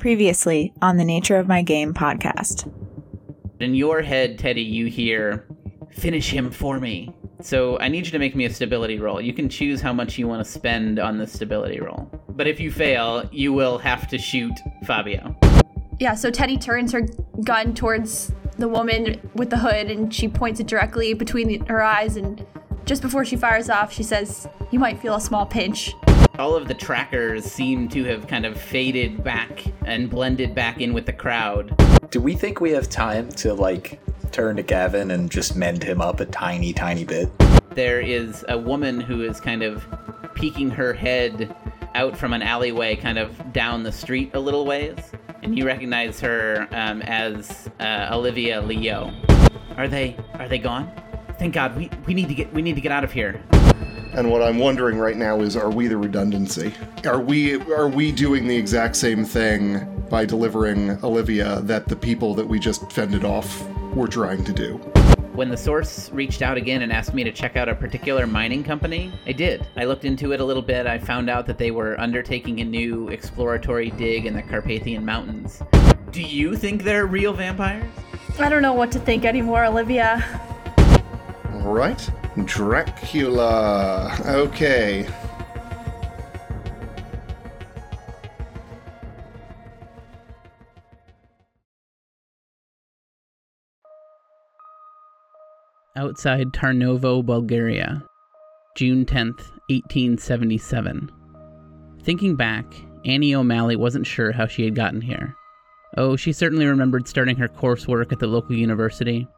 Previously on the Nature of My Game podcast. In your head, Teddy, you hear, finish him for me. So I need you to make me a stability roll. You can choose how much you want to spend on the stability roll. But if you fail, you will have to shoot Fabio. Yeah, so Teddy turns her gun towards the woman with the hood and she points it directly between her eyes. And just before she fires off, she says, You might feel a small pinch. All of the trackers seem to have kind of faded back and blended back in with the crowd. Do we think we have time to, like, turn to Gavin and just mend him up a tiny, tiny bit? There is a woman who is kind of peeking her head out from an alleyway, kind of down the street a little ways, and you recognize her um, as uh, Olivia Leo. Are they? Are they gone? Thank God. We, we need to get we need to get out of here. And what I'm wondering right now is are we the redundancy? Are we are we doing the exact same thing by delivering Olivia that the people that we just fended off were trying to do? When the source reached out again and asked me to check out a particular mining company, I did. I looked into it a little bit. I found out that they were undertaking a new exploratory dig in the Carpathian Mountains. Do you think they're real vampires? I don't know what to think anymore, Olivia. All right. Dracula. Okay. Outside Tarnovo, Bulgaria, June 10th, 1877. Thinking back, Annie O'Malley wasn't sure how she had gotten here. Oh, she certainly remembered starting her coursework at the local university.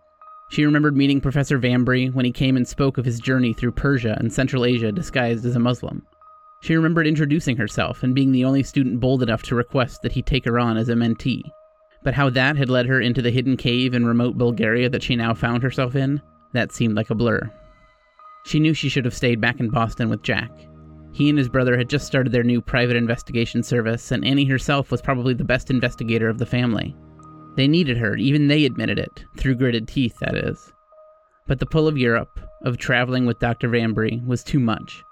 She remembered meeting Professor Vambery when he came and spoke of his journey through Persia and Central Asia disguised as a Muslim. She remembered introducing herself and being the only student bold enough to request that he take her on as a mentee. But how that had led her into the hidden cave in remote Bulgaria that she now found herself in, that seemed like a blur. She knew she should have stayed back in Boston with Jack. He and his brother had just started their new private investigation service, and Annie herself was probably the best investigator of the family. They needed her, even they admitted it, through gritted teeth, that is. But the pull of Europe, of traveling with Dr. Vambery, was too much.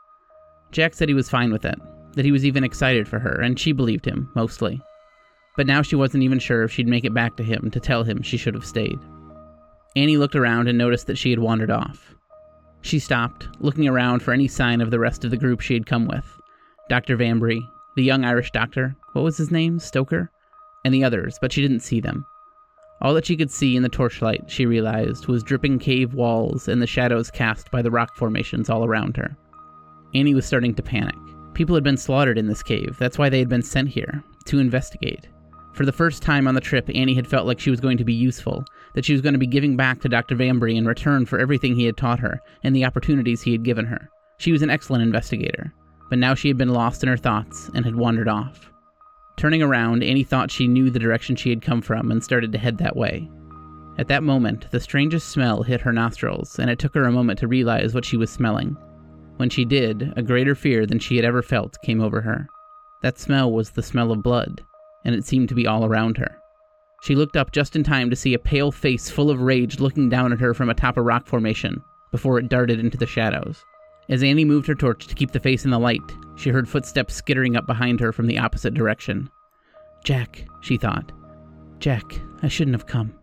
Jack said he was fine with it, that he was even excited for her, and she believed him, mostly. But now she wasn't even sure if she'd make it back to him to tell him she should have stayed. Annie looked around and noticed that she had wandered off. She stopped, looking around for any sign of the rest of the group she had come with Dr. Vambery, the young Irish doctor, what was his name? Stoker? And the others, but she didn't see them. All that she could see in the torchlight, she realized, was dripping cave walls and the shadows cast by the rock formations all around her. Annie was starting to panic. People had been slaughtered in this cave, that's why they had been sent here, to investigate. For the first time on the trip, Annie had felt like she was going to be useful, that she was going to be giving back to Dr. Vambery in return for everything he had taught her and the opportunities he had given her. She was an excellent investigator, but now she had been lost in her thoughts and had wandered off. Turning around, Annie thought she knew the direction she had come from and started to head that way. At that moment, the strangest smell hit her nostrils, and it took her a moment to realize what she was smelling. When she did, a greater fear than she had ever felt came over her. That smell was the smell of blood, and it seemed to be all around her. She looked up just in time to see a pale face full of rage looking down at her from atop a rock formation before it darted into the shadows. As Annie moved her torch to keep the face in the light, she heard footsteps skittering up behind her from the opposite direction. Jack, she thought. Jack, I shouldn't have come.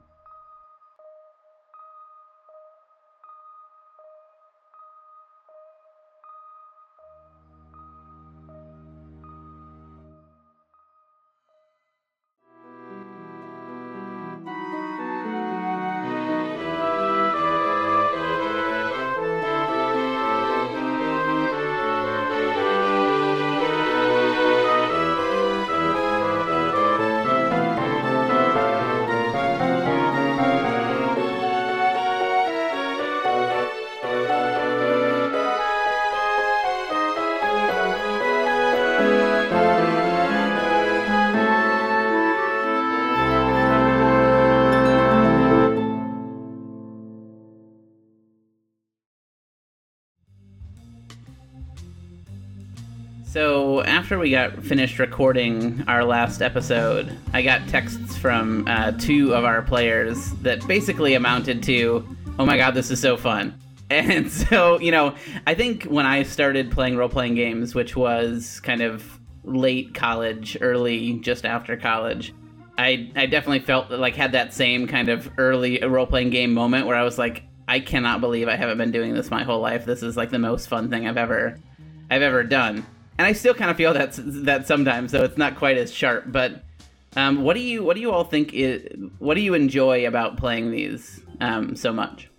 After we got finished recording our last episode, I got texts from uh, two of our players that basically amounted to, "Oh my god, this is so fun." And so, you know, I think when I started playing role playing games, which was kind of late college, early just after college. I I definitely felt like had that same kind of early role playing game moment where I was like, I cannot believe I haven't been doing this my whole life. This is like the most fun thing I've ever I've ever done. And I still kind of feel that that sometimes, though it's not quite as sharp. But um, what do you what do you all think? Is, what do you enjoy about playing these um, so much?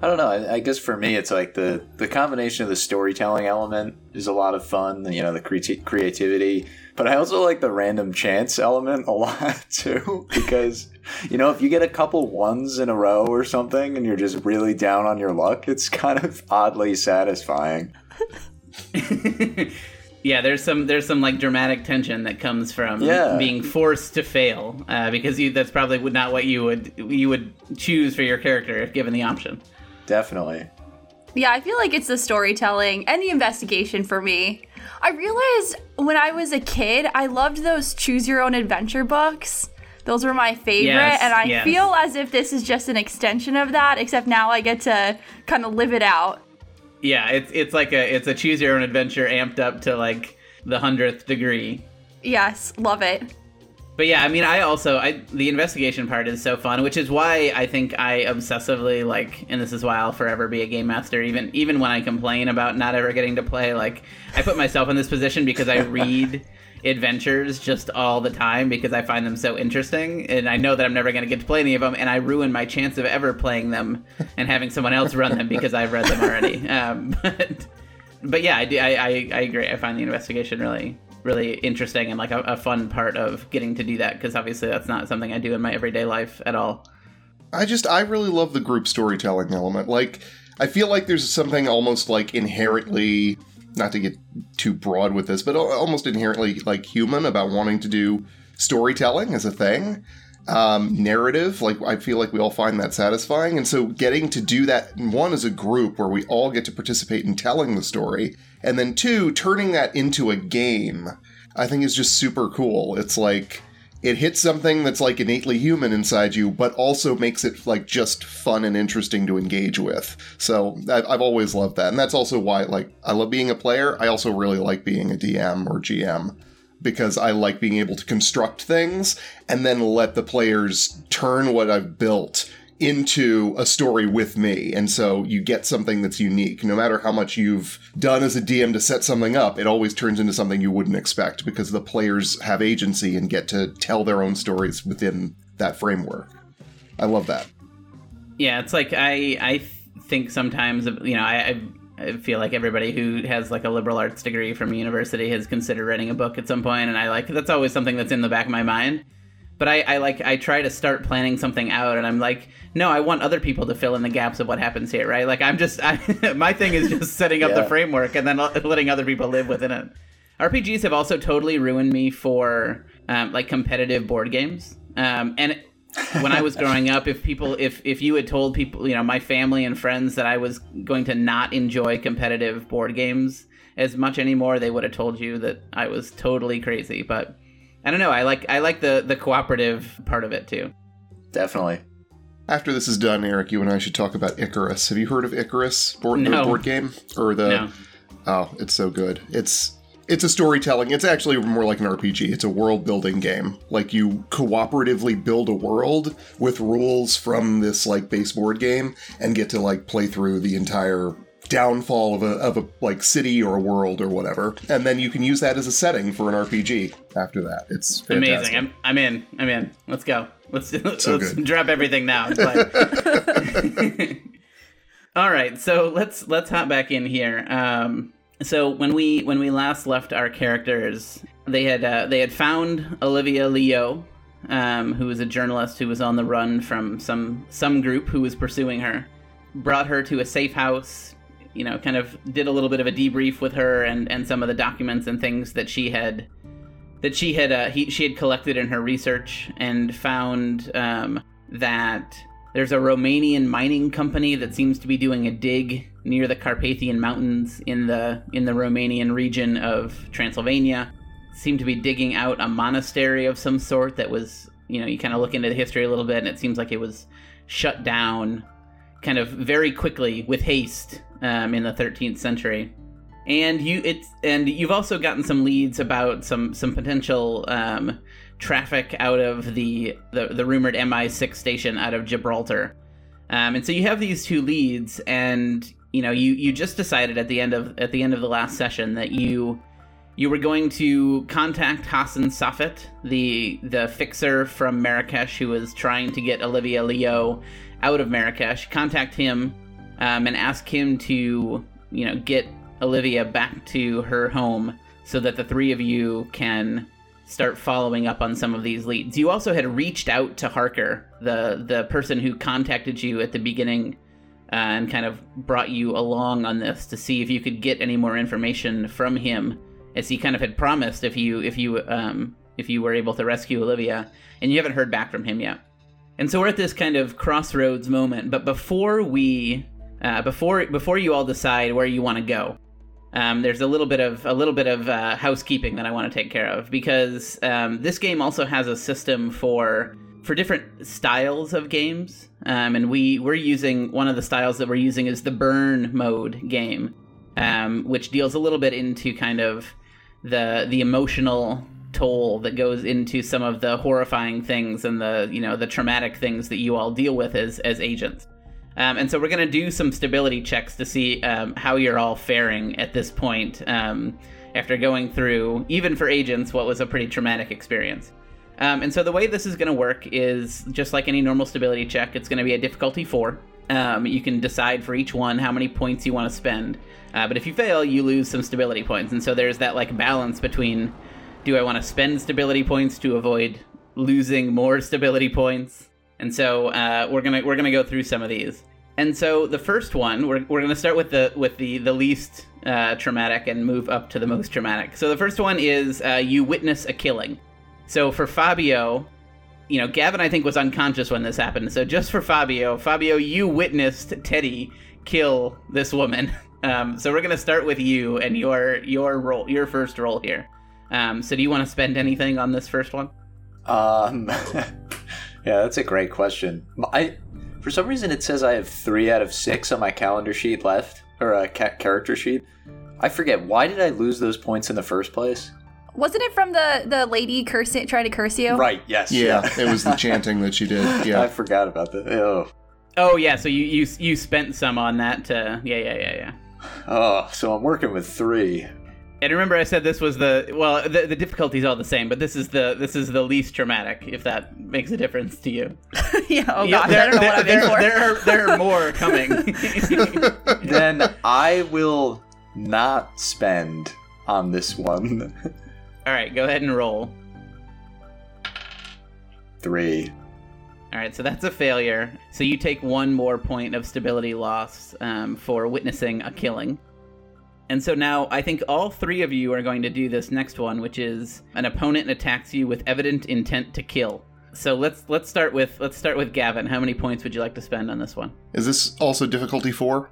I don't know. I, I, guess for me, it's like the the combination of the storytelling element is a lot of fun. You know, the cre- creativity, but I also like the random chance element a lot too. Because you know, if you get a couple ones in a row or something, and you're just really down on your luck, it's kind of oddly satisfying. yeah, there's some there's some like dramatic tension that comes from yeah. being forced to fail uh, because you, that's probably not what you would you would choose for your character if given the option. Definitely. Yeah, I feel like it's the storytelling and the investigation for me. I realized when I was a kid, I loved those choose your own adventure books. Those were my favorite, yes, and I yes. feel as if this is just an extension of that, except now I get to kind of live it out. Yeah, it's it's like a it's a choose your own adventure amped up to like the hundredth degree. Yes, love it. But yeah, I mean, I also I the investigation part is so fun, which is why I think I obsessively like, and this is why I'll forever be a game master. Even even when I complain about not ever getting to play, like I put myself in this position because I read adventures just all the time because I find them so interesting, and I know that I'm never going to get to play any of them, and I ruin my chance of ever playing them and having someone else run them because I've read them already. Um, but but yeah, I, do, I, I I agree. I find the investigation really really interesting and like a, a fun part of getting to do that because obviously that's not something I do in my everyday life at all. I just I really love the group storytelling element. Like I feel like there's something almost like inherently not to get too broad with this, but almost inherently like human about wanting to do storytelling as a thing. Um, narrative, like I feel like we all find that satisfying. And so getting to do that, one, as a group where we all get to participate in telling the story, and then two, turning that into a game, I think is just super cool. It's like it hits something that's like innately human inside you, but also makes it like just fun and interesting to engage with. So I've always loved that, and that's also why like I love being a player. I also really like being a DM or GM because I like being able to construct things and then let the players turn what I've built into a story with me. And so you get something that's unique. No matter how much you've done as a DM to set something up, it always turns into something you wouldn't expect because the players have agency and get to tell their own stories within that framework. I love that. Yeah, it's like I I think sometimes you know I, I feel like everybody who has like a liberal arts degree from a university has considered writing a book at some point, and I like that's always something that's in the back of my mind but I, I like I try to start planning something out, and I'm like, no, I want other people to fill in the gaps of what happens here, right? Like I'm just, I, my thing is just setting up yeah. the framework and then letting other people live within it. RPGs have also totally ruined me for um, like competitive board games, um, and when I was growing up, if people, if if you had told people, you know, my family and friends that I was going to not enjoy competitive board games as much anymore, they would have told you that I was totally crazy, but I don't know. I like I like the the cooperative part of it too. Definitely. After this is done, Eric, you and I should talk about Icarus. Have you heard of Icarus board, no. board game or the? No. Oh, it's so good. It's it's a storytelling. It's actually more like an RPG. It's a world building game. Like you cooperatively build a world with rules from this like base board game and get to like play through the entire downfall of a, of a like city or a world or whatever. And then you can use that as a setting for an rpg after that. It's fantastic. amazing I'm, I'm in. I'm in. Let's go. Let's, let's, so let's drop everything now. All right. So let's let's hop back in here. Um so when we when we last left our characters they had uh, they had found olivia leo um, who was a journalist who was on the run from some some group who was pursuing her brought her to a safe house you know, kind of did a little bit of a debrief with her and and some of the documents and things that she had that she had uh, he, she had collected in her research and found um, that there's a Romanian mining company that seems to be doing a dig near the Carpathian Mountains in the in the Romanian region of Transylvania. Seemed to be digging out a monastery of some sort that was, you know, you kind of look into the history a little bit and it seems like it was shut down kind of very quickly with haste um, in the 13th century. and you it's and you've also gotten some leads about some some potential um, traffic out of the, the the rumored MI6 station out of Gibraltar. Um, and so you have these two leads, and you know you you just decided at the end of at the end of the last session that you you were going to contact Hassan Safet, the the fixer from Marrakesh who was trying to get Olivia Leo out of Marrakesh. Contact him um, and ask him to you know get Olivia back to her home so that the three of you can start following up on some of these leads. You also had reached out to Harker, the the person who contacted you at the beginning uh, and kind of brought you along on this to see if you could get any more information from him, as he kind of had promised if you if you um, if you were able to rescue Olivia, and you haven't heard back from him yet. And so we're at this kind of crossroads moment. But before we uh, before before you all decide where you want to go, um, there's a little bit of a little bit of uh, housekeeping that I want to take care of because um, this game also has a system for for different styles of games, um, and we we're using one of the styles that we're using is the burn mode game, um, which deals a little bit into kind of the the emotional toll that goes into some of the horrifying things and the you know the traumatic things that you all deal with as as agents. Um, and so we're going to do some stability checks to see um, how you're all faring at this point um, after going through, even for agents, what was a pretty traumatic experience. Um, and so the way this is going to work is just like any normal stability check, it's going to be a difficulty four. Um, you can decide for each one how many points you want to spend. Uh, but if you fail, you lose some stability points. And so there's that like balance between do I want to spend stability points to avoid losing more stability points? And so uh, we're gonna we're gonna go through some of these. And so the first one, we're, we're to start with the with the the least uh, traumatic and move up to the most traumatic. So the first one is uh, you witness a killing. So for Fabio, you know, Gavin I think was unconscious when this happened. So just for Fabio, Fabio, you witnessed Teddy kill this woman. Um, so we're going to start with you and your your roll, your first roll here. Um, so do you want to spend anything on this first one? Um, yeah, that's a great question. I for some reason, it says I have three out of six on my calendar sheet left, or a ca- character sheet. I forget. Why did I lose those points in the first place? Wasn't it from the the lady cursing, trying to curse you? Right. Yes. Yeah, it was the chanting that she did. Yeah. I forgot about that. Oh. Oh yeah, so you you you spent some on that to yeah yeah yeah yeah. Oh, so I'm working with three. And remember, I said this was the well, the, the difficulty's all the same, but this is the this is the least traumatic, if that makes a difference to you. yeah. Oh Yeah, gosh, I don't know what I'm there, in there are there are more coming. then I will not spend on this one. all right, go ahead and roll. Three. All right, so that's a failure. So you take one more point of stability loss um, for witnessing a killing. And so now I think all three of you are going to do this next one, which is an opponent attacks you with evident intent to kill. So let's let's start with let's start with Gavin. How many points would you like to spend on this one? Is this also difficulty four?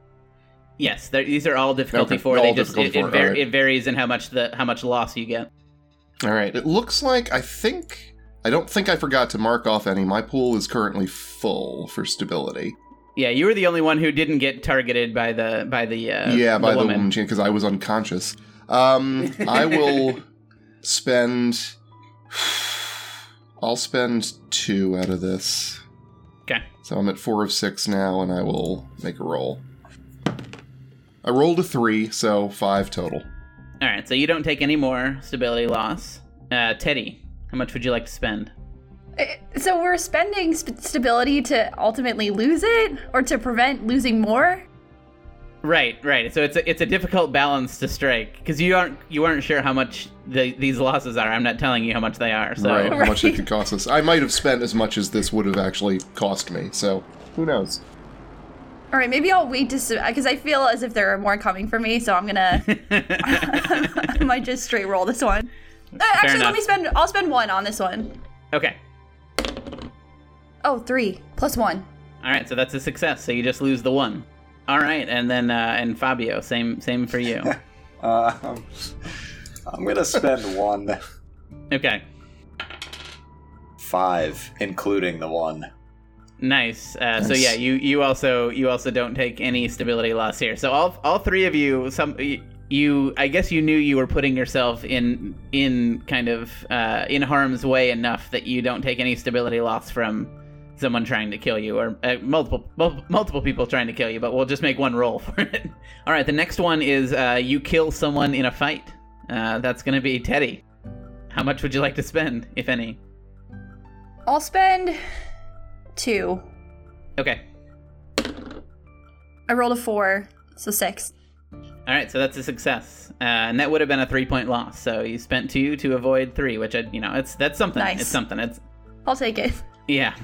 Yes, these are all difficulty Okay, four. all They just difficulty it, four, it, var- alright. it varies in how much the how much loss you get. All right. It looks like I think I don't think I forgot to mark off any. My pool is currently full for stability. Yeah, you were the only one who didn't get targeted by the by the uh, yeah, by the woman. because I was unconscious. Um, I will spend. I'll spend two out of this. Okay. So I'm at four of six now, and I will make a roll. I rolled a three, so five total. All right, so you don't take any more stability loss. Uh, Teddy, how much would you like to spend? Uh, So we're spending sp- stability to ultimately lose it, or to prevent losing more. Right, right. So it's a, it's a difficult balance to strike because you aren't you aren't sure how much the, these losses are. I'm not telling you how much they are. So right, how much it could cost us. I might have spent as much as this would have actually cost me. So who knows? All right, maybe I'll wait to because I feel as if there are more coming for me. So I'm gonna I might just straight roll this one. Uh, actually, let me spend. I'll spend one on this one. okay. Oh, three plus one. All right, so that's a success. So you just lose the one. All right, and then uh, and Fabio, same same for you. Um, I'm gonna spend one okay, five, including the one. nice. Uh, So yeah, you you also you also don't take any stability loss here. So all all three of you, some you I guess you knew you were putting yourself in in kind of uh, in harm's way enough that you don't take any stability loss from someone trying to kill you or uh, multiple mul- multiple people trying to kill you. But we'll just make one roll for it. All right, the next one is uh, you kill someone in a fight. Uh, that's going to be Teddy. How much would you like to spend, if any? I'll spend two. Okay. I rolled a four, so six. All right, so that's a success, uh, and that would have been a three-point loss. So you spent two to avoid three, which I, you know, it's that's something. Nice. It's something. It's I'll take it. Yeah.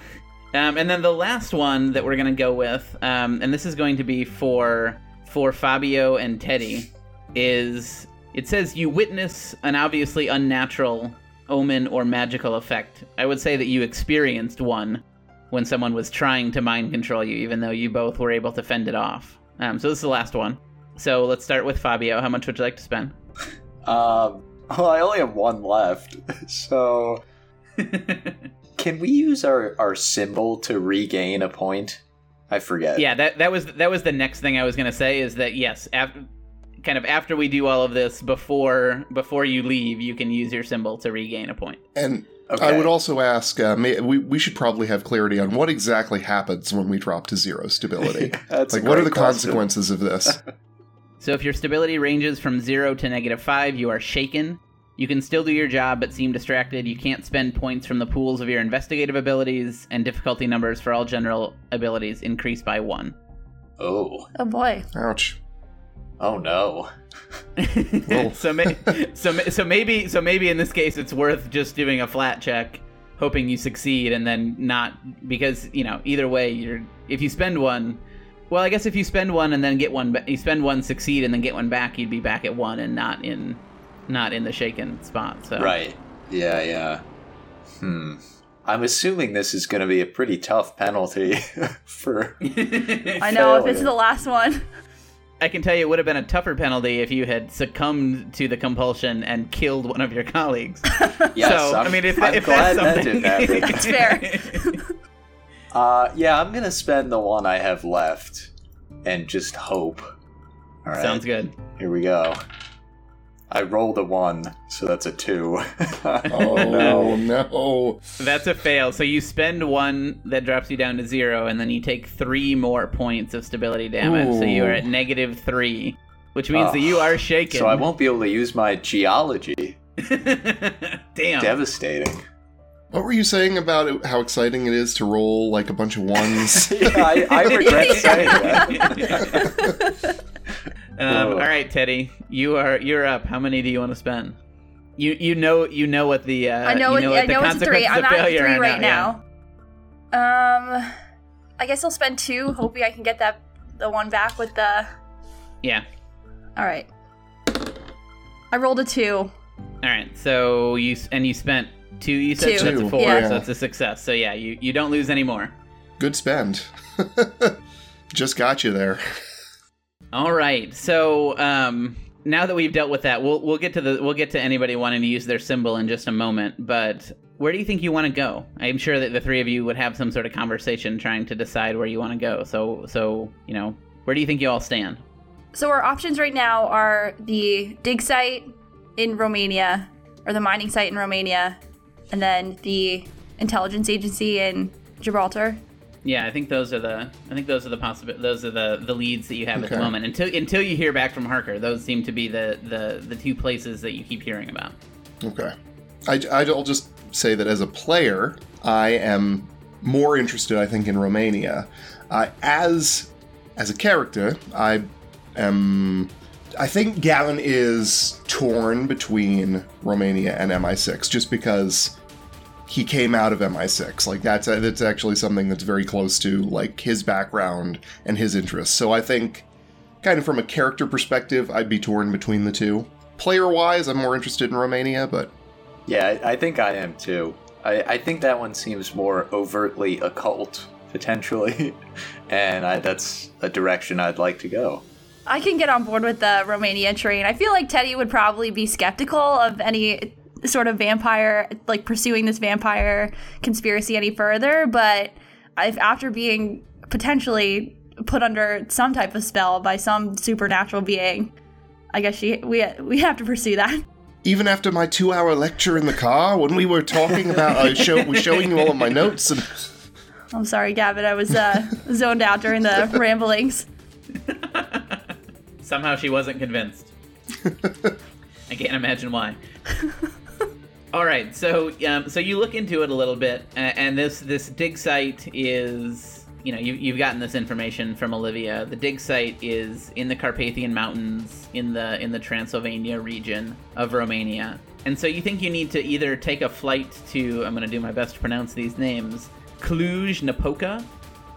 Um, and then the last one that we're gonna go with, um, and this is going to be for for Fabio and Teddy, is it says you witness an obviously unnatural omen or magical effect. I would say that you experienced one when someone was trying to mind control you, even though you both were able to fend it off. Um, so this is the last one. So let's start with Fabio. How much would you like to spend? Um, well, I only have one left, so can we use our our symbol to regain a point? I forget. yeah, that that was that was the next thing I was gonna say is that yes, after kind of after we do all of this, before before you leave, you can use your symbol to regain a point. And Okay. I would also ask, uh, may, we, we should probably have clarity on what exactly happens when we drop to zero stability. That's a like, what are the question. consequences of this? So if your stability ranges from zero to negative five, you are shaken. You can still do your job but seem distracted. You can't spend points from the pools of your investigative abilities, and difficulty numbers for all general abilities increase by one. Oh, Oh boy. Ouch. oh no. so, may- so, ma- so maybe, so maybe in this case, it's worth just doing a flat check, hoping you succeed, and then not because you know either way, you're if you spend one. Well, I guess if you spend one and then get one, ba- you spend one, succeed, and then get one back, you'd be back at one and not in, not in the shaken spot. So Right. Yeah, yeah. Hmm. I'm assuming this is going to be a pretty tough penalty for. I know if it's Failure. the last one. I can tell you it would have been a tougher penalty if you had succumbed to the compulsion and killed one of your colleagues. Yes, so I'm, I mean, if, I'm if glad that's that didn't happen. It's fair. Uh, yeah, I'm gonna spend the one I have left and just hope. All right, Sounds good. Here we go. I rolled a one, so that's a two. Oh, no, no. That's a fail. So you spend one that drops you down to zero, and then you take three more points of stability damage. So you are at negative three, which means Oh. that you are shaken. so I won't be able to use my geology. Damn. Devastating. What were you saying about it, how exciting it is to roll like a bunch of ones? yeah, I, I regret saying that. Um, all right, Teddy, you are you're up. How many do you want to spend? You you know you know what the uh, I know, you it, what I the know it's three. consequences I'm of at failure three are right yeah. now. Um, I guess I'll spend two, hoping I can get that the one back with the. Yeah. All right. I rolled a two. All right. So you and you spent two. You said Two. so that's a four. yeah. So it's a success. So yeah, you you don't lose any more. Good spend. Just got you there. All right. So um, now that we've dealt with that, we'll we'll get to the we'll get to anybody wanting to use their symbol in just a moment. But where do you think you want to go? I'm sure that the three of you would have some sort of conversation trying to decide where you want to go. So so you know where do you think you all stand? So our options right now are the dig site in Romania, or the mining site in Romania, and then the intelligence agency in Gibraltar. Yeah, I think those are the I think those are the possible those are the the leads that you have at the moment until until you hear back from Harker. Those seem to be the the the two places that you keep hearing about. Okay. I, I'll just say that as a player, I am more interested, I think, in Romania. Uh, as as a character, I am. I think Gavin is torn between Romania and MI6, just because he came out of MI6. Like that's that's actually something that's very close to like his background and his interests. So I think, kind of from a character perspective, I'd be torn between the two. Player wise, I'm more interested in Romania, but Yeah, I, I think I am too. I, I think that one seems more overtly occult, potentially, and I, that's a direction I'd like to go. I can get on board with the Romania train. I feel like Teddy would probably be skeptical of any sort of vampire, like pursuing this vampire conspiracy any further. But if after being potentially put under some type of spell by some supernatural being, I guess she we we have to pursue that. Even after my two-hour lecture in the car, when we were talking about, I show, was showing you all of my notes, and I'm sorry, Gavin. I was uh, zoned out during the ramblings. Somehow she wasn't convinced. I can't imagine why. All right, so um, so you look into it a little bit, and this this dig site is you know you, you've gotten this information from Olivia. The dig site is in the Carpathian Mountains in the in the Transylvania region of Romania, and so you think you need to either take a flight to I'm going to do my best to pronounce these names Cluj Napoca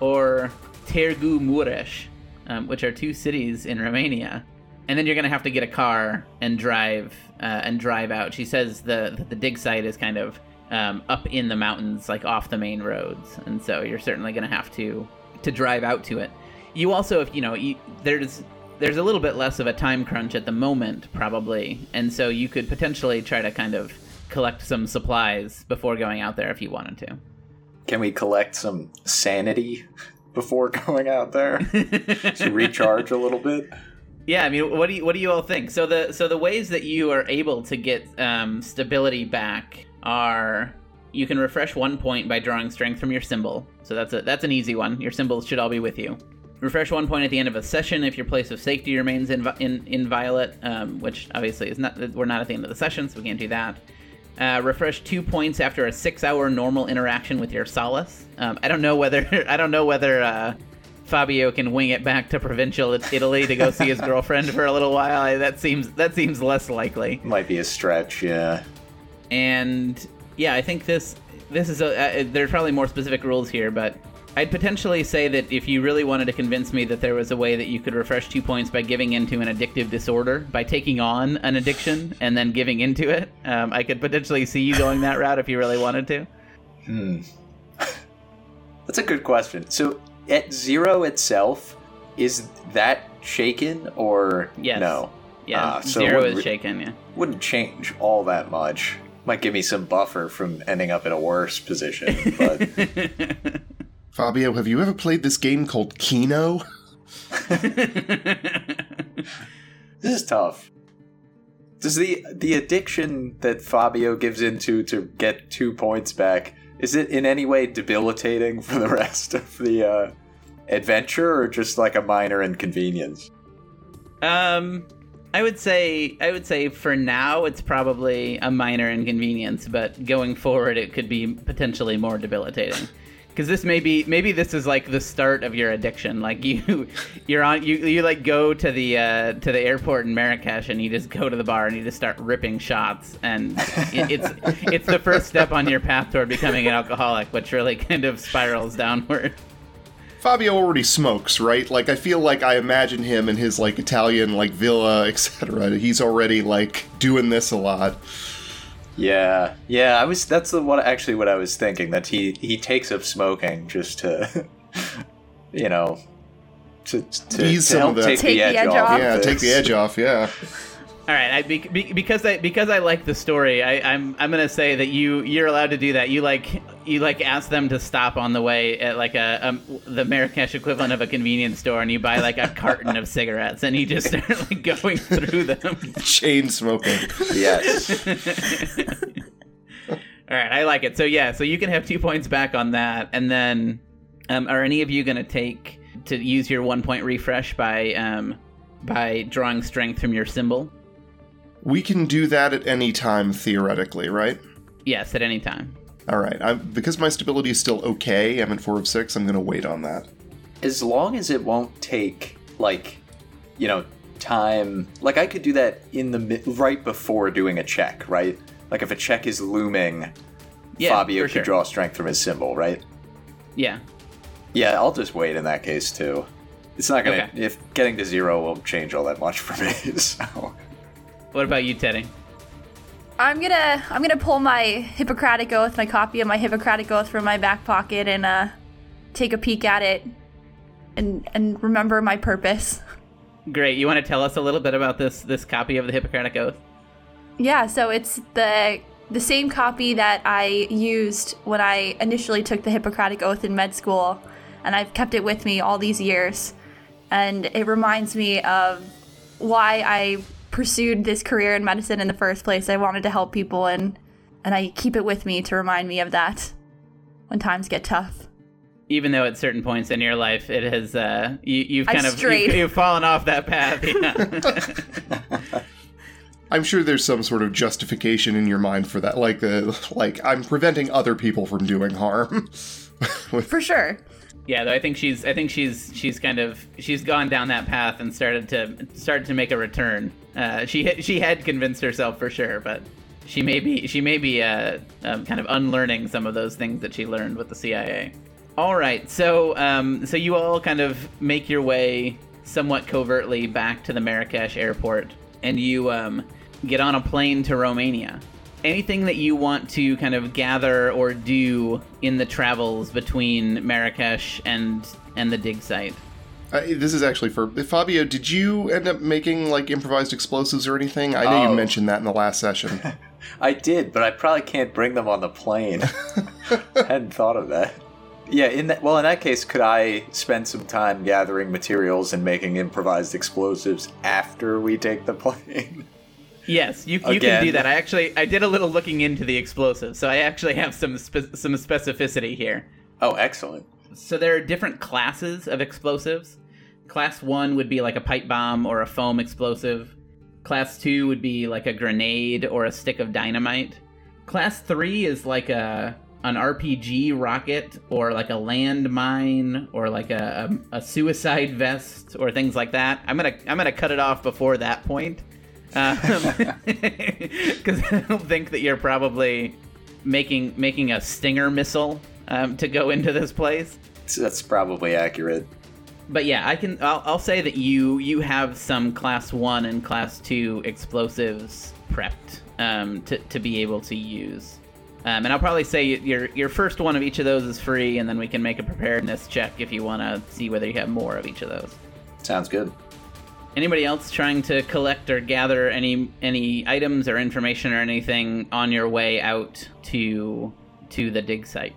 or Târgu Mureș, um, which are two cities in Romania and then you're gonna have to get a car and drive uh, and drive out. She says the the dig site is kind of um, up in the mountains, like off the main roads, and so you're certainly gonna have to to drive out to it. You also, if you know, you, there's there's a little bit less of a time crunch at the moment, probably, and so you could potentially try to kind of collect some supplies before going out there if you wanted to. Can we collect some sanity before going out there to recharge a little bit? Yeah, I mean, what do you what do you all think? So the so the ways that you are able to get um, stability back are you can refresh one point by drawing strength from your symbol. So that's a that's an easy one. Your symbols should all be with you. Refresh one point at the end of a session if your place of safety remains in in, inviolate, um, which obviously is not we're not at the end of the session, so we can't do that. Uh, refresh two points after a six-hour normal interaction with your solace. Um, I don't know whether I don't know whether uh, Fabio can wing it back to provincial Italy to go see his girlfriend for a little while. That seems that seems less likely. Might be a stretch, yeah. And yeah, I think this this is a uh, there's probably more specific rules here, but I'd potentially say that if you really wanted to convince me that there was a way that you could refresh two points by giving into an addictive disorder, by taking on an addiction and then giving into it, um, I could potentially see you going that route if you really wanted to. Hmm. That's a good question. So at zero itself, is that shaken or Yes. no? Yeah, Ah, so zero wouldn't is shaken. Yeah. Wouldn't change all that much. Might give me some buffer from ending up in a worse position, but Fabio, have you ever played this game called Keno? this is tough. Does the the addiction that Fabio gives into to get two points back is it in any way debilitating for the rest of the uh, adventure, or just like a minor inconvenience? Um, I would say I would say for now it's probably a minor inconvenience, but going forward it could be potentially more debilitating. Because this may be maybe this is like the start of your addiction. Like you, you're on you you like go to the uh, to the airport in Marrakesh and you just go to the bar and you just start ripping shots and it, it's it's the first step on your path toward becoming an alcoholic, which really kind of spirals downward. Fabio already smokes, right? Like I feel like I imagine him in his like Italian like villa, etc. He's already like doing this a lot. Yeah, yeah. I was. That's the what actually what I was thinking that he he takes up smoking just to, you know, to to, Ease to some help of the- take, Take the edge, the edge off. off. Yeah, take the edge off. Yeah. All right, I, be, be, because I because I like the story, I, I'm I'm gonna say that you you're allowed to do that. You like you like ask them to stop on the way at like a, um the Marrakesh equivalent of a convenience store, and you buy like a carton of cigarettes, and you just start like going through them. Chain smoking. Yes. All right, I like it. So yeah, so you can have two points back on that, and then um, are any of you gonna take to use your one point refresh by um by drawing strength from your symbol? We can do that at any time theoretically, right? Yes, at any time. All right. I'm, because my stability is still okay. I'm at four of six. I'm going to wait on that. as long as it won't take like, you know, time. Like I could do that in the mi- right before doing a check, right? Like if a check is looming, Yeah, Fabio could sure. draw strength from his symbol, right? Yeah. Yeah, I'll just wait in that case too. It's not gonna. Okay. If getting to zero won't change all that much for me. So. What about you, Teddy? I'm gonna I'm gonna pull my Hippocratic Oath, my copy of my Hippocratic Oath from my back pocket, and uh, take a peek at it, and and remember my purpose. Great. You want to tell us a little bit about this this copy of the Hippocratic Oath? Yeah, so it's the the same copy that I used when I initially took the Hippocratic Oath in med school, and I've kept it with me all these years. And it reminds me of why I pursued this career in medicine in the first place. I wanted to help people, and and I keep it with me to remind me of that when times get tough. Even though at certain points in your life it has uh, you, you've I've kind of you've, you've fallen off that path. Yeah. I'm sure there's some sort of justification in your mind for that, like the like I'm preventing other people from doing harm. For sure. Yeah, though I think she's I think she's she's kind of she's gone down that path and started to started to make a return. Uh, she she had convinced herself for sure, but she may be she may be uh, um, kind of unlearning some of those things that she learned with the CIA. All right, so um, so you all kind of make your way somewhat covertly back to the Marrakesh airport, and you um, get on a plane to Romania. Anything that you want to kind of gather or do in the travels between Marrakesh and and the dig site? Uh, this is actually for Fabio. Did you end up making like improvised explosives or anything? I know Oh. you mentioned that in the last session. I did, but I probably can't bring them on the plane. Hadn't thought of that. Yeah, in that well, in that case, could I spend some time gathering materials and making improvised explosives after we take the plane? Yes, you, you can do that. I actually I did a little looking into the explosives, so I actually have some spe- some specificity here. oh, excellent. So there are different classes of explosives. Class one would be like a pipe bomb or a foam explosive. Class two would be like a grenade or a stick of dynamite. Class three is like a an RPG rocket or like a landmine or like a, a, a suicide vest or things like that. I'm gonna I'm gonna cut it off before that point because I don't think that you're probably making making a stinger missile um, to go into this place So that's probably accurate. but yeah, I can. I'll, I'll say that you you have some class one and class two explosives prepped um, to to be able to use. Um, and I'll probably say your your first one of each of those is free, and then we can make a preparedness check if you want to see whether you have more of each of those. Sounds good. Anybody else trying to collect or gather any any items or information or anything on your way out to to the dig site?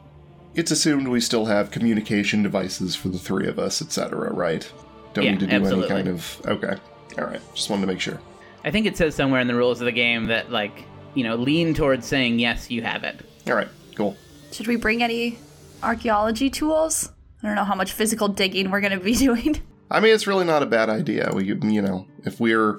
it's assumed we still have communication devices for the three of us, etc. Right? Don't Yeah, need to do absolutely. any kind of. Okay. All right. Just wanted to make sure. I think it says somewhere in the rules of the game that like you know lean towards saying yes, you have it. All right. Cool. Should we bring any archaeology tools? I don't know how much physical digging we're going to be doing. I mean, it's really not a bad idea. We, you know, if we're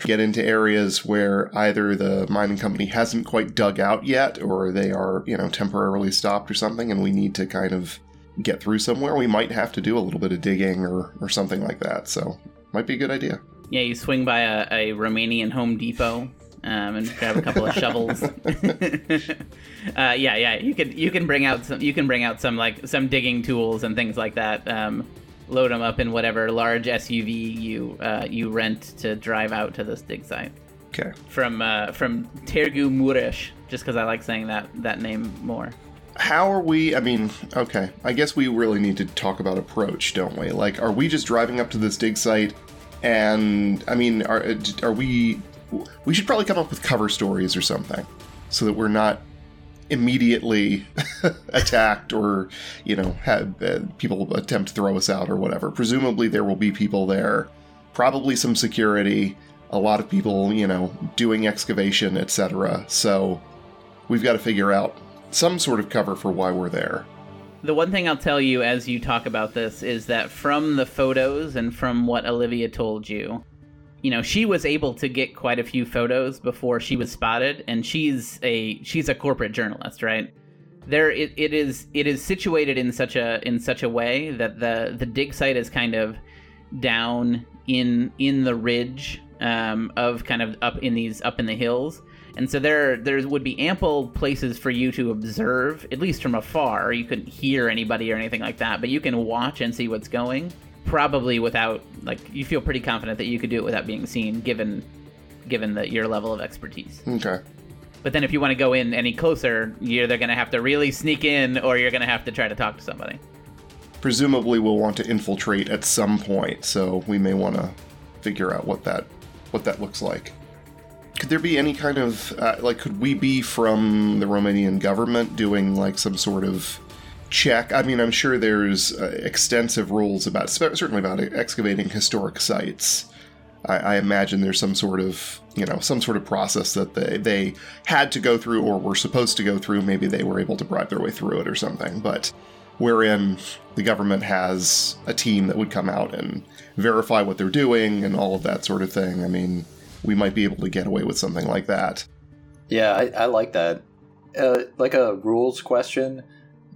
get into areas where either the mining company hasn't quite dug out yet, or they are, you know, temporarily stopped or something, and we need to kind of get through somewhere, we might have to do a little bit of digging or or something like that. So, might be a good idea. Yeah, you swing by a, a Romanian Home Depot um, and grab a couple of shovels. uh, yeah, yeah, you can you can bring out some you can bring out some like some digging tools and things like that. Um, load them up in whatever large SUV you uh, you rent to drive out to this dig site Okay. from uh, from Târgu Mureș. Just because I like saying that that name more. How are we? I mean, okay. I guess we really need to talk about approach, don't we? Like, are we just driving up to this dig site, and I mean, are are we? We should probably come up with cover stories or something, so that we're not immediately attacked or you know have uh, people attempt to throw us out or whatever. Presumably, there will be people there, probably some security, a lot of people, you know, doing excavation, etc. So we've got to figure out some sort of cover for why we're there. The one thing I'll tell you as you talk about this is that from the photos and from what Olivia told you, you know, she was able to get quite a few photos before she was spotted, and she's a she's a corporate journalist, right? There, it, it is it is situated in such a in such a way that the the dig site is kind of down in in the ridge um, of kind of up in these up in the hills, and so there there would be ample places for you to observe, at least from afar. You couldn't hear anybody or anything like that, but you can watch and see what's going. Probably without like you feel pretty confident that you could do it without being seen, given given that your level of expertise. Okay. But then if you want to go in any closer, you're either going to have to really sneak in, or you're going to have to try to talk to somebody. Presumably, we'll want to infiltrate at some point, so we may want to figure out what that what that looks like. Could there be any kind of uh, like? Could we be from the Romanian government doing like some sort of check? I mean, I'm sure there's uh, extensive rules about certainly about excavating historic sites. I, I imagine there's some sort of you know some sort of process that they they had to go through or were supposed to go through. Maybe they were able to bribe their way through it or something, but wherein the government has a team that would come out and verify what they're doing and all of that sort of thing. I mean, we might be able to get away with something like that. Yeah, I, I like that. Uh, like a rules question,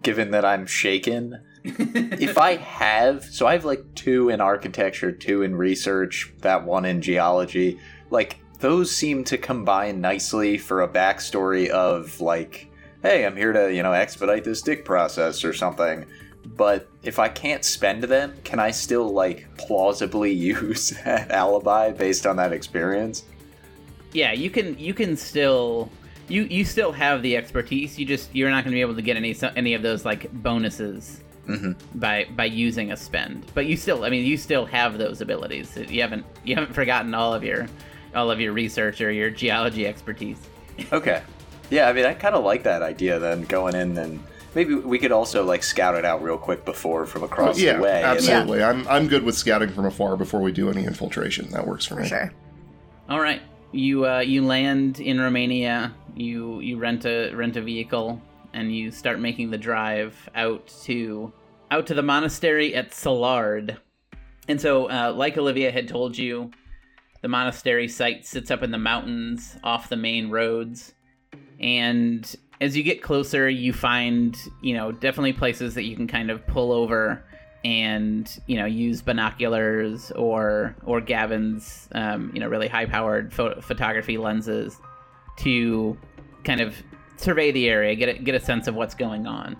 given that I'm shaken. if I have, so I have like two in architecture, two in research, that one in geology. Like, those seem to combine nicely for a backstory of, like, hey, I'm here to, you know, expedite this dick process or something. But if I can't spend them, can I still, like, plausibly use that alibi based on that experience? Yeah, you can you can still you you still have the expertise. You just you're not going to be able to get any any of those like bonuses mm-hmm. by by using a spend. But you still, I mean, you still have those abilities. You haven't you haven't forgotten all of your all of your research or your geology expertise. Okay. Yeah, I mean, I kind of like that idea then going in and maybe we could also like scout it out real quick before from oh, across yeah, the way. and- absolutely. I'm I'm good with scouting from afar before we do any infiltration. That works for, For me. sure. All right, you uh, you land in Romania. You you rent a rent a vehicle and you start making the drive out to out to the monastery at Salard. And so, uh, like Olivia had told you, the monastery site sits up in the mountains off the main roads. And as you get closer, you find you know definitely places that you can kind of pull over and you know use binoculars or or Gavin's um, you know really high powered pho- photography lenses to kind of survey the area, get a, get a sense of what's going on.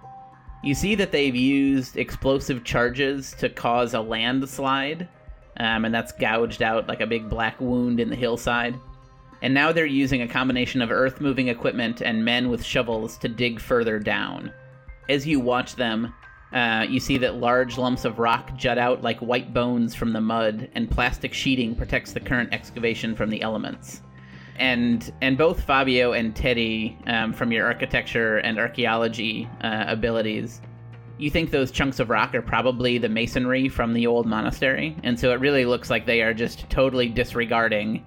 You see that they've used explosive charges to cause a landslide, um, and that's gouged out like a big black wound in the hillside. And now they're using a combination of earth moving equipment and men with shovels to dig further down. As you watch them, uh, you see that large lumps of rock jut out like white bones from the mud, and plastic sheeting protects the current excavation from the elements. And and both Fabio and Teddy, um, from your architecture and archaeology uh, abilities, you think those chunks of rock are probably the masonry from the old monastery, and so it really looks like they are just totally disregarding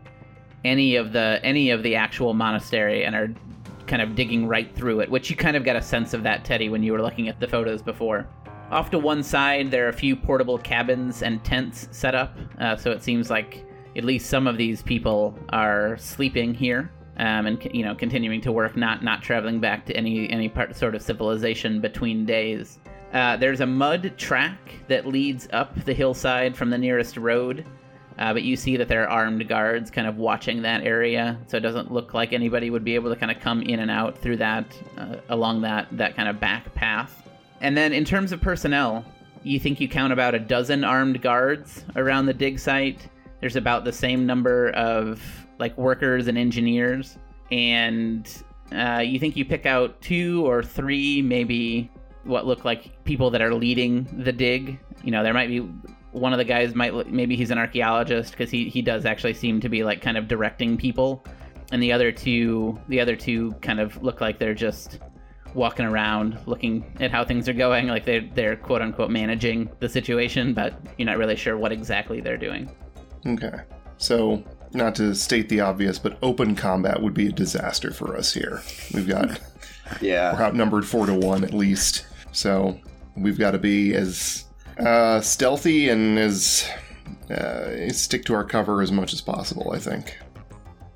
any of the any of the actual monastery and are kind of digging right through it, which you kind of got a sense of that, Teddy, when you were looking at the photos before. Off to one side, there are a few portable cabins and tents set up, uh, so it seems like at least some of these people are sleeping here um, and you know continuing to work, not not traveling back to any any part sort of civilization between days. Uh, there's a mud track that leads up the hillside from the nearest road, uh, but you see that there are armed guards kind of watching that area, so it doesn't look like anybody would be able to kind of come in and out through that uh, along that that kind of back path. And then in terms of personnel, you think you count about a dozen armed guards around the dig site. There's about the same number of like workers and engineers, and uh, you think you pick out two or three, maybe what look like people that are leading the dig. You know, there might be one of the guys might maybe he's an archaeologist because he he does actually seem to be like kind of directing people, and the other two the other two kind of look like they're just walking around looking at how things are going like they're they're quote unquote managing the situation but you're not really sure what exactly they're doing Okay. So, not to state the obvious, but open combat would be a disaster for us here. We've got yeah we're outnumbered four to one at least. So we've got to be as uh, stealthy and as uh, stick to our cover as much as possible. I think.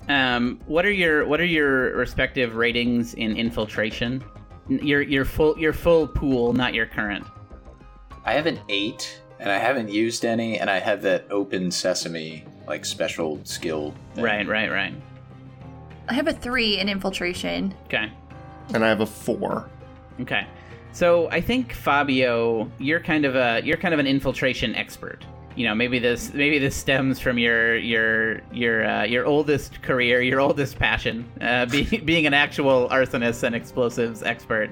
um what are your what are your respective ratings in infiltration your your full your full pool not your current I have an eight, and I haven't used any, and I have that open sesame like special skill. thing. right right right I have a three in infiltration. okay And I have a four. Okay. So I think Fabio, you're kind of a you're kind of an infiltration expert. You know, maybe this maybe this stems from your your your uh, your oldest career, your oldest passion, uh, be, being an actual arsonist and explosives expert.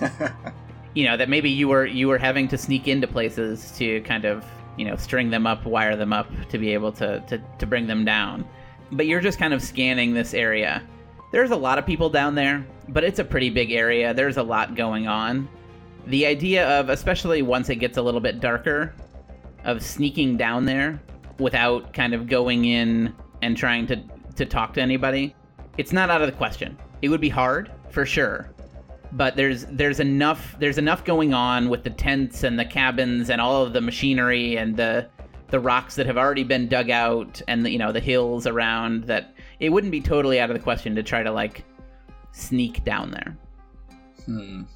you know that maybe you were you were having to sneak into places to kind of you know string them up, wire them up to be able to to, to bring them down. But you're just kind of scanning this area. There's a lot of people down there, but it's a pretty big area. There's a lot going on. The idea of, especially once it gets a little bit darker, of sneaking down there without kind of going in and trying to to talk to anybody, it's not out of the question. It would be hard for sure, but there's there's enough there's enough going on with the tents and the cabins and all of the machinery and the the rocks that have already been dug out and the, you know the hills around that it wouldn't be totally out of the question to try to like sneak down there. Doesn't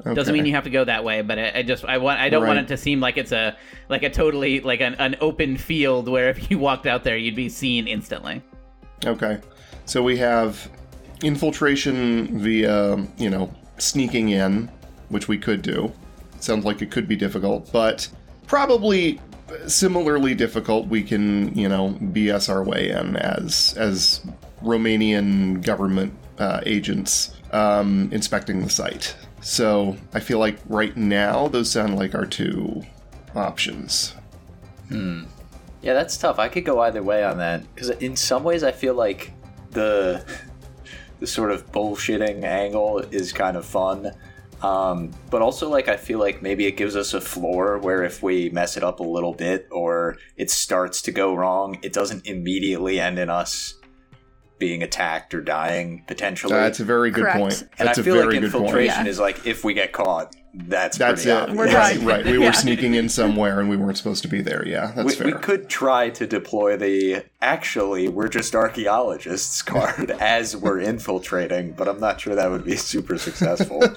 Okay. Doesn't mean you have to go that way, but I, I just I want I don't want it to seem like it's a like a totally like an, an open field where if you walked out there you'd be seen instantly. Okay. So we have infiltration via, you know, sneaking in, which we could do. Sounds like it could be difficult, but probably similarly difficult we can, you know, BS our way in as as Romanian government uh, agents um, inspecting the site. So I feel like right now those sound like our two options. Yeah, that's tough. I could go either way on that because in some ways I feel like the the sort of bullshitting angle is kind of fun. Um, but also, like, I feel like maybe it gives us a floor where if we mess it up a little bit or it starts to go wrong, it doesn't immediately end in us being attacked or dying potentially. That's a very good Correct. point. and That's I a feel very like good point. infiltration Yeah. is like if we get caught, that's That's pretty it. obvious. We're right, right. We Yeah. were sneaking in somewhere and we weren't supposed to be there. Yeah, that's we, fair. we could try to deploy the actually we're just archaeologists card as we're infiltrating, but I'm not sure that would be super successful.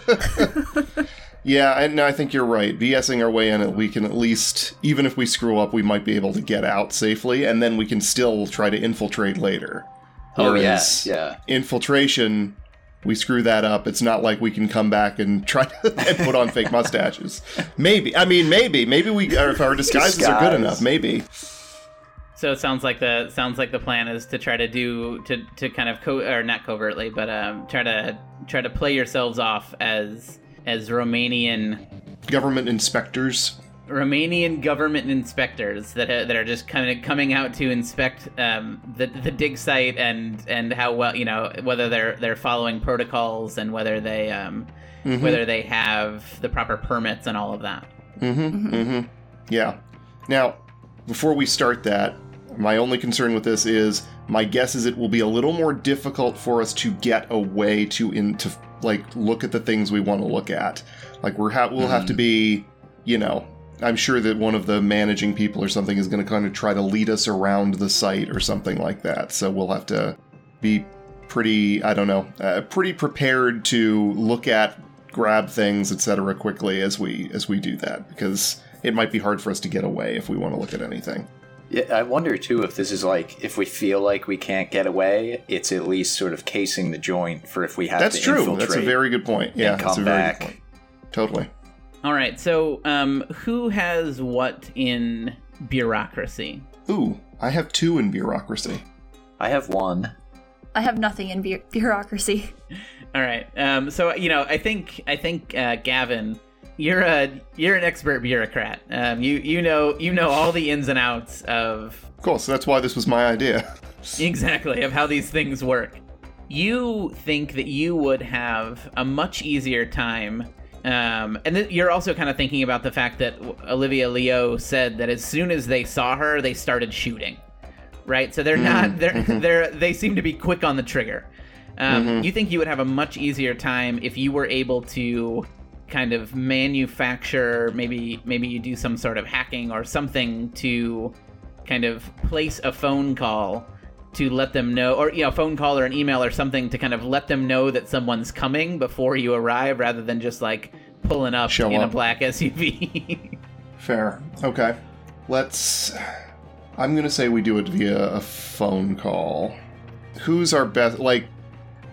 Yeah, and no, I think you're right. BSing our way in, we can at least, even if we screw up, we might be able to get out safely, and then we can still try to infiltrate later. Oh yeah, Whereas yeah. Infiltration, we screw that up. It's not like we can come back and try to and put on fake mustaches. Maybe. I mean, maybe. Maybe we, or if our disguises are good enough, maybe. So it sounds like the sounds like the plan is to try to do to to kind of co- or not covertly, but um, try to try to play yourselves off as as Romanian Government inspectors. Romanian government inspectors that are, that are just kind of coming out to inspect um, the the dig site and and how well you know whether they're they're following protocols and whether they um, mm-hmm. whether they have the proper permits and all of that. Mm-hmm, mm-hmm. Yeah. Now, before we start that, my only concern with this is my guess is it will be a little more difficult for us to get away to in to like look at the things we want to look at. Like we're ha- we'll have to mm. be, you know, I'm sure that one of the managing people or something is going to kind of try to lead us around the site or something like that. So we'll have to be pretty, I don't know, uh, pretty prepared to look at, grab things, etc. quickly as we as we do that because it might be hard for us to get away if we want to look at anything. Yeah, I wonder too if this is like if we feel like we can't get away, it's at least sort of casing the joint for if we have That's to true. That's true. That's a very good point. Yeah, and that's a come very back. good point. Totally. All right, so um, who has what in bureaucracy? Ooh, I have two in bureaucracy. I have one. I have nothing in bu- bureaucracy. All right. Um, so you know, I think I think uh, Gavin, you're a you're an expert bureaucrat. Um, you you know you know all the ins and outs of Cool. So that's why this was my idea. exactly of how these things work. You think that you would have a much easier time. Um, and th- you're also kind of thinking about the fact that Olivia Leo said that as soon as they saw her, they started shooting. Right, so they're not they're they're they seem to be quick on the trigger. Um, You think you would have a much easier time if you were able to kind of manufacture maybe maybe you do some sort of hacking or something to kind of place a phone call to let them know or you know a phone call or an email or something to kind of let them know that someone's coming before you arrive rather than just like pulling up Show in a black SUV. Fair. Okay. Let's. I'm gonna say we do it via a phone call. Who's our best? Like,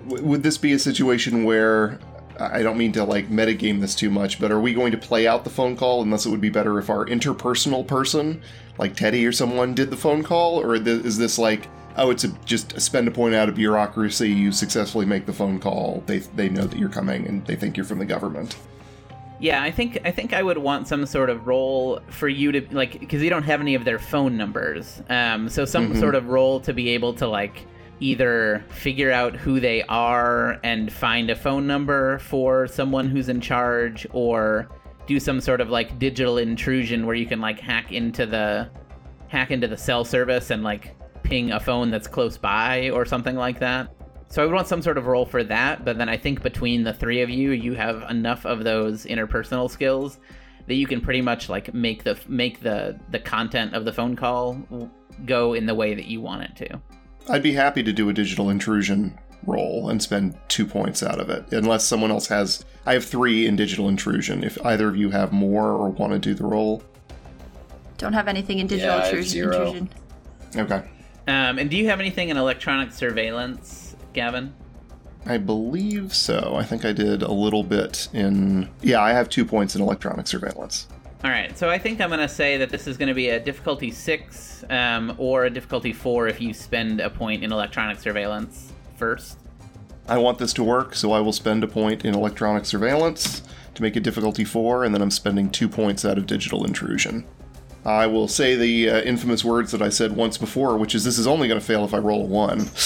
w- would this be a situation where I don't mean to like metagame this too much, but are we going to play out the phone call unless it would be better if our interpersonal person, like Teddy or someone, did the phone call, or th- is this like? Oh, it's a, just a spend a point out of bureaucracy. You successfully make the phone call. They they know that you're coming and they think you're from the government. Yeah, I think I think I would want some sort of role for you to like because you don't have any of their phone numbers. Um, so some sort of role to be able to like either figure out who they are and find a phone number for someone who's in charge, or do some sort of like digital intrusion where you can like hack into the hack into the cell service and like ping a phone that's close by or something like that. So I would want some sort of role for that, but then I think between the three of you, you have enough of those interpersonal skills that you can pretty much like make the make the the content of the phone call go in the way that you want it to. I'd be happy to do a digital intrusion roll and spend two points out of it, unless someone else has. I have three in digital intrusion. If either of you have more or want to do the roll, Don't have anything in digital Yeah, I have intrusion. zero. intrusion. okay. Um, and do you have anything in electronic surveillance, Gavin? I believe so. I think I did a little bit in. Yeah, I have two points in electronic surveillance. All right, so I think I'm going to say that this is going to be a difficulty six um, or a difficulty four if you spend a point in electronic surveillance first. I want this to work, so I will spend a point in electronic surveillance to make it difficulty four, and then I'm spending two points out of digital intrusion. I will say the uh, infamous words that I said once before, which is this is only going to fail if I roll a one.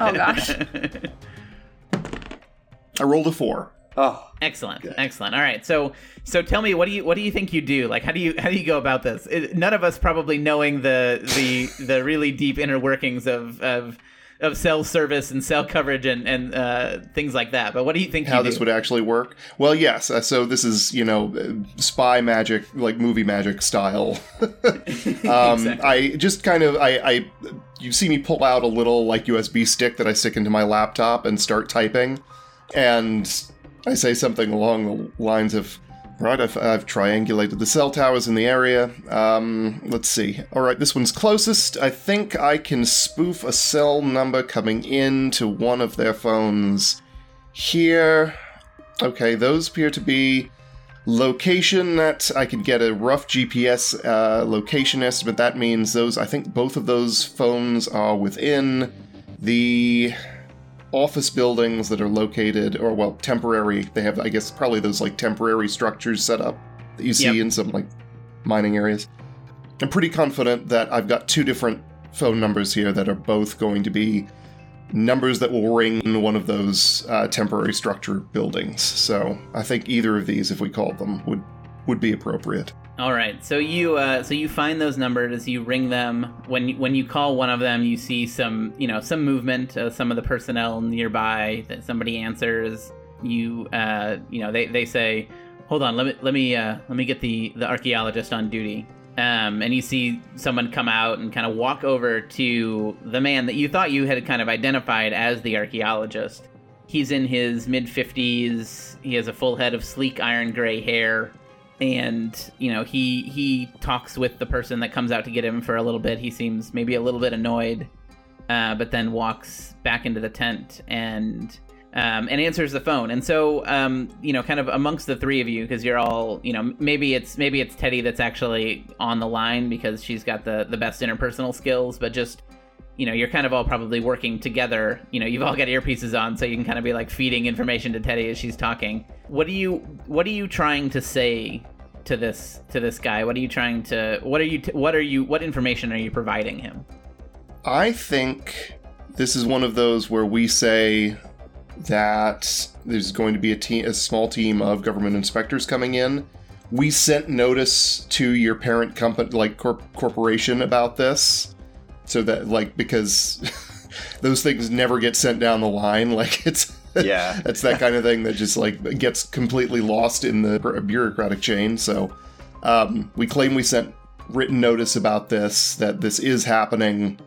Oh gosh. I rolled a four. Oh, Excellent, excellent. All right, so so tell me, what do you what do you think you do? Like, how do you how do you go about this? It, none of us probably knowing the the the really deep inner workings of of of cell service and cell coverage and and uh, things like that. But what do you think? How you this do? would actually work? Well, yes. uh, So this is you know spy magic, like movie magic style. um, I just kind of I, I you see me pull out a little like USB stick that I stick into my laptop and start typing, and I say something along the lines of. Right, I've, I've triangulated the cell towers in the area. Um, let's see. All right, this one's closest. I think I can spoof a cell number coming into one of their phones here. Okay, those appear to be location that I could get a rough GPS uh, location estimate. That means those, I think both of those phones are within the office buildings that are located, or well, temporary. They have, I guess, probably those like temporary structures set up that you see Yep. in some like mining areas. I'm pretty confident that I've got two different phone numbers here that are both going to be numbers that will ring in one of those uh, temporary structure buildings. So I think either of these, if we called them, would would be appropriate. All right, so you uh, so you find those numbers, you ring them. When when you call one of them, you see some you know some movement, uh, some of the personnel nearby. That somebody answers. You uh, you know they, they say, hold on, let me let me uh, let me get the the archaeologist on duty. Um, and you see someone come out and kind of walk over to the man that you thought you had kind of identified as the archaeologist. He's in his mid 50s. He has a full head of sleek iron gray hair and you know he he talks with the person that comes out to get him for a little bit he seems maybe a little bit annoyed uh, but then walks back into the tent and um, and answers the phone and so um, you know kind of amongst the three of you because you're all you know maybe it's maybe it's teddy that's actually on the line because she's got the the best interpersonal skills but just you know, you're kind of all probably working together. You know, you've all got earpieces on, so you can kind of be like feeding information to Teddy as she's talking. What are you What are you trying to say to this to this guy? What are you trying to What are you t- What are you What information are you providing him? I think this is one of those where we say that there's going to be a team, a small team of government inspectors coming in. We sent notice to your parent company, like corp- corporation, about this, so that like because those things never get sent down the line. Like it's Yeah. That's that kind of thing that just like gets completely lost in the bureaucratic chain. So um, we claim we sent written notice about this that this is happening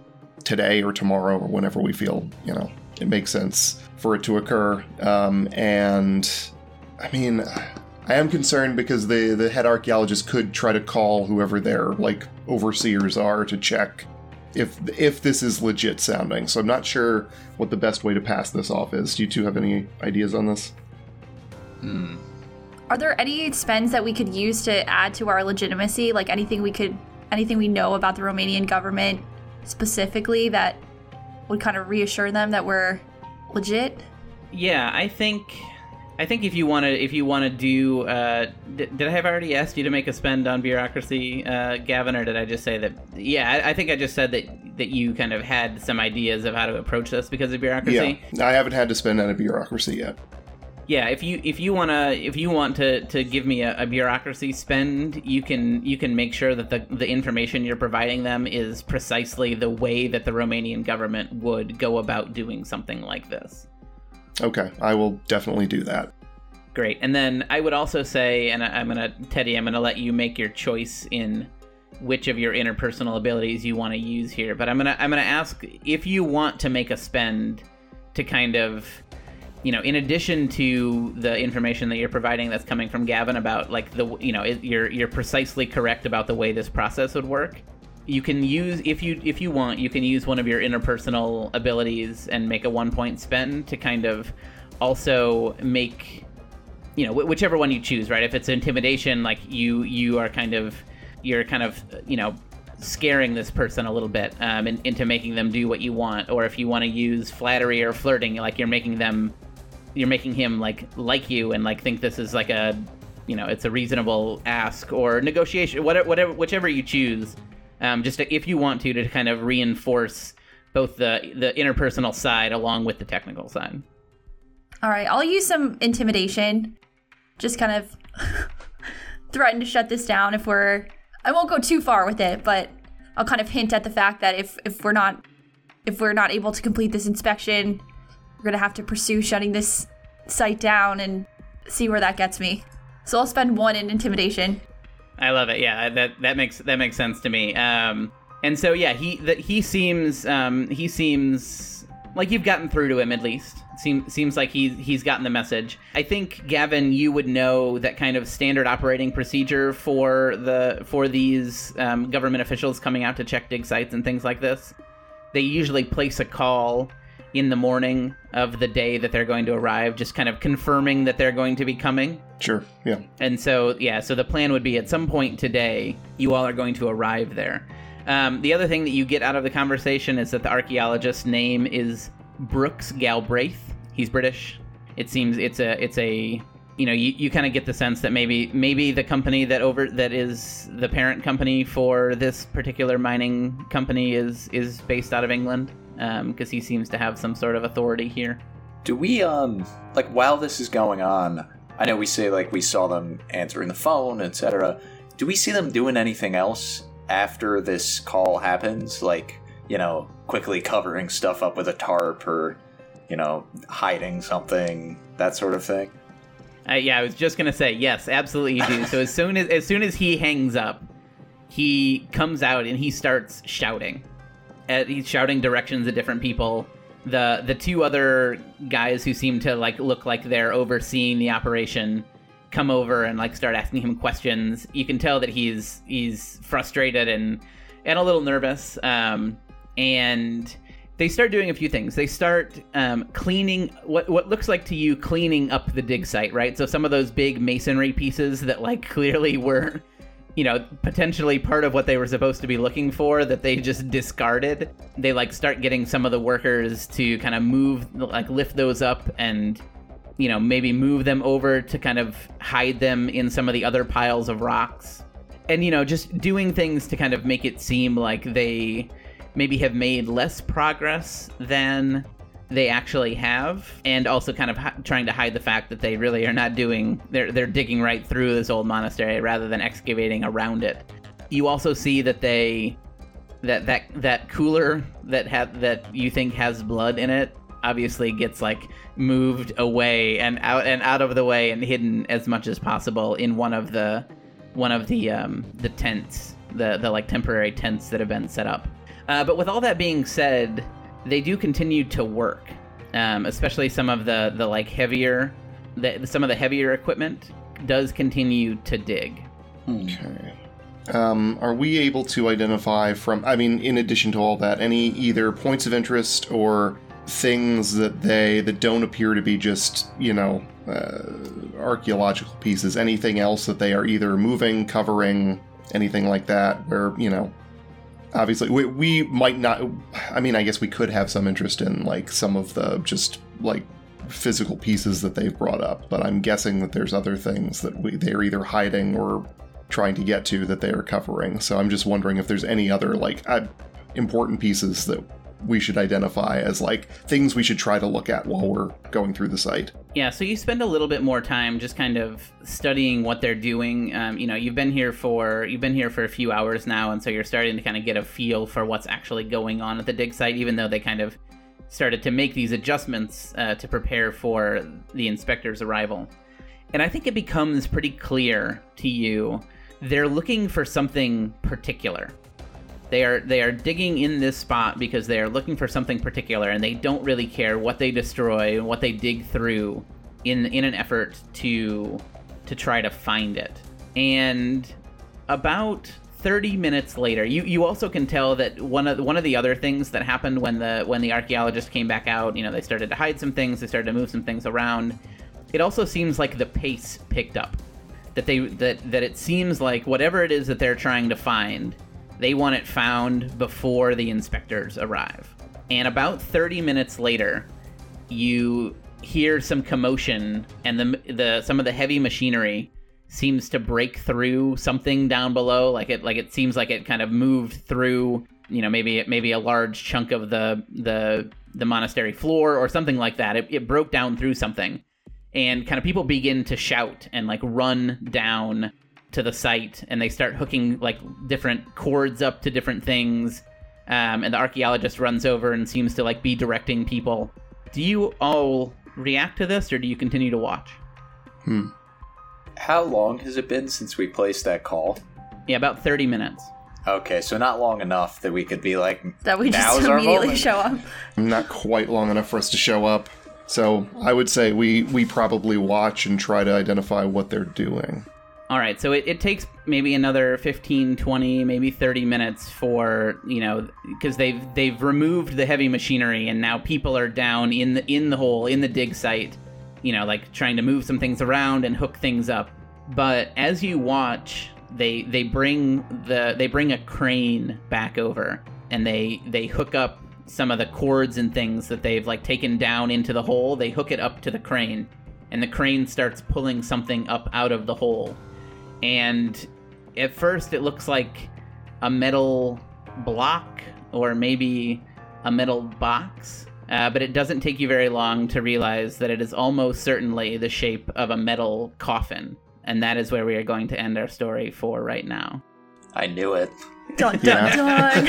today or tomorrow or whenever we feel you know it makes sense for it to occur. Um, and I mean, I am concerned because the the head archaeologist could try to call whoever their like overseers are to check if if this is legit sounding. So I'm not sure what the best way to pass this off is. Do you two have any ideas on this? Hmm. Are there any spends that we could use to add to our legitimacy? Like anything we could, anything we know about the Romanian government specifically that would kind of reassure them that we're legit? Yeah, I think I think if you want to if you want to do uh, d- did I have already asked you to make a spend on bureaucracy, uh, Gavin, or did I just say that? Yeah, I, I think I just said that that you kind of had some ideas of how to approach this because of bureaucracy. Yeah, I haven't had to spend on a bureaucracy yet. yeah, if you if you wanna if you want to to give me a, a, bureaucracy spend, you can you can make sure that the the information you're providing them is precisely the way that the Romanian government would go about doing something like this. Okay, I will definitely do that. Great, and then I would also say, and I, I'm gonna Teddy, I'm gonna let you make your choice in which of your interpersonal abilities you want to use here. But I'm gonna I'm gonna ask if you want to make a spend to kind of you know, in addition to the information that you're providing that's coming from Gavin about like the you know, it, you're you're precisely correct about the way this process would work. You can use if you if you want, you can use one of your interpersonal abilities and make a one point spend to kind of also make you know whichever one you choose, right? If it's intimidation, like you you are kind of you're kind of you know scaring this person a little bit um, in, into making them do what you want or if you want to use flattery or flirting like you're making them you're making him like like you and like think this is like a you know it's a reasonable ask or negotiation whatever whatever whichever you choose um, just to, if you want to to kind of reinforce both the the interpersonal side along with the technical side all right i'll use some intimidation just kind of threaten to shut this down if we're i won't go too far with it but i'll kind of hint at the fact that if if we're not if we're not able to complete this inspection we're gonna have to pursue shutting this site down and see where that gets me. So I'll spend one in intimidation. I love it. Yeah, that that makes that makes sense to me. Um, and so yeah, he that he seems um, he seems like you've gotten through to him at least. Seems seems like he he's gotten the message. I think Gavin, you would know that kind of standard operating procedure for the for these um, government officials coming out to check dig sites and things like this. They usually place a call in the morning of the day that they're going to arrive, just kind of confirming that they're going to be coming. Sure, yeah. And so, yeah, so the plan would be at some point today, you all are going to arrive there. Um, the other thing that you get out of the conversation is that the archaeologist's name is Brooks Galbraith. He's British. It seems it's a it's a you know you, you kind of get the sense that maybe maybe the company that over that is the parent company for this particular mining company is is based out of England because um, he seems to have some sort of authority here. Do we, um, like, while this is going on, I know we say, like, we saw them answering the phone, etc. Do we see them doing anything else after this call happens? Like, you know, quickly covering stuff up with a tarp or, you know, hiding something, that sort of thing? Uh, yeah, I was just gonna say yes, absolutely you do. so as soon as as soon as he hangs up, he comes out and he starts shouting at, he's shouting directions at different people. The the two other guys who seem to like look like they're overseeing the operation come over and like start asking him questions. You can tell that he's he's frustrated and and a little nervous. Um, and they start doing a few things. They start um, cleaning what what looks like to you cleaning up the dig site, right? So some of those big masonry pieces that like clearly were you know, potentially part of what they were supposed to be looking for that they just discarded. They like start getting some of the workers to kind of move, like lift those up and, you know, maybe move them over to kind of hide them in some of the other piles of rocks. And, you know, just doing things to kind of make it seem like they maybe have made less progress than they actually have, and also kind of trying to hide the fact that they really are not doing. They're they're digging right through this old monastery rather than excavating around it. You also see that they that that that cooler that had that you think has blood in it obviously gets like moved away and out and out of the way and hidden as much as possible in one of the one of the um the tents the the like temporary tents that have been set up uh, but with all that being said they do continue to work, um, especially some of the the like heavier, the, some of the heavier equipment does continue to dig. Okay. Um, are we able to identify from? I mean, in addition to all that, any either points of interest or things that they that don't appear to be just you know uh, archaeological pieces? Anything else that they are either moving, covering, anything like that? Where you know obviously we, we might not i mean i guess we could have some interest in like some of the just like physical pieces that they've brought up but i'm guessing that there's other things that we they're either hiding or trying to get to that they are covering. So i'm just wondering if there's any other like uh, important pieces that we should identify as like things we should try to look at while we're going through the site. Yeah, so you spend a little bit more time just kind of studying what they're doing. Um, you know, you've been here for you've been here for a few hours now, and so you're starting to kind of get a feel for what's actually going on at the dig site, even though they kind of started to make these adjustments uh, to prepare for the inspector's arrival. And I think it becomes pretty clear to you they're looking for something particular. They are they are digging in this spot because they are looking for something particular, and they don't really care what they destroy and what they dig through in in an effort to to try to find it. And about 30 minutes later, you, you also can tell that one of one of the other things that happened when the when the archaeologists came back out, you know, they started to hide some things, they started to move some things around. It also seems like the pace picked up. That they that that it seems like whatever it is that they're trying to find, they want it found before the inspectors arrive. And about 30 minutes later, you hear some commotion and the the some of the heavy machinery seems to break through something down below. Like it like it seems like it kind of moved through you know maybe maybe a large chunk of the the the monastery floor or something like that. It, it broke down through something. And kind of people begin to shout and like run down to the site and they start hooking like different cords up to different things um, and the archaeologist runs over and seems to like be directing people do you all react to this or do you continue to watch Hmm. How long has it been since we placed that call? yeah about 30 minutes Okay, so not long enough that we could be like That we "Now's just immediately show up. Not quite long enough for us to show up. So I would say we we probably watch and try to identify what they're doing. All right, so it, it takes maybe another 15, 20, maybe 30 minutes for, you know, because they've they've removed the heavy machinery and now people are down in the in the hole, in the dig site, you know, like trying to move some things around and hook things up. But as you watch, they they bring the they bring a crane back over and they they hook up some of the cords and things that they've like taken down into the hole. They hook it up to the crane and the crane starts pulling something up out of the hole and at first it looks like a metal block or maybe a metal box uh, but it doesn't take you very long to realize that it is almost certainly the shape of a metal coffin and that is where we are going to end our story for right now I knew it. Dun dun dun.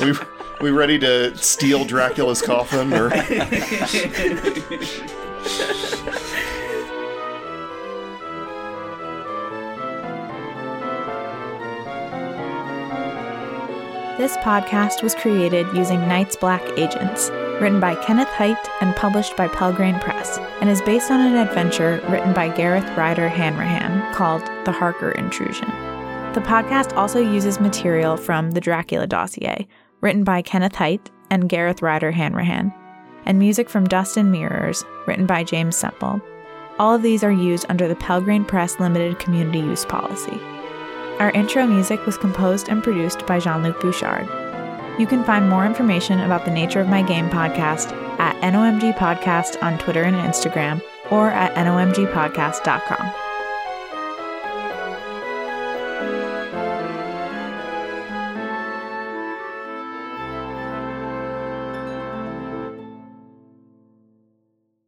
We we ready to steal Dracula's coffin or This podcast was created using Night's Black Agents, written by Kenneth Hite and published by Pelgrane Press, and is based on an adventure written by Gareth Ryder Hanrahan called The Harker Intrusion. The podcast also uses material from The Dracula Dossier, written by Kenneth Hite and Gareth Ryder Hanrahan, and music from Dust and Mirrors, written by James Semple. All of these are used under the Pelgrane Press Limited Community Use Policy. Our intro music was composed and produced by Jean Luc Bouchard. You can find more information about the Nature of My Game podcast at NOMG Podcast on Twitter and Instagram or at nomgpodcast.com.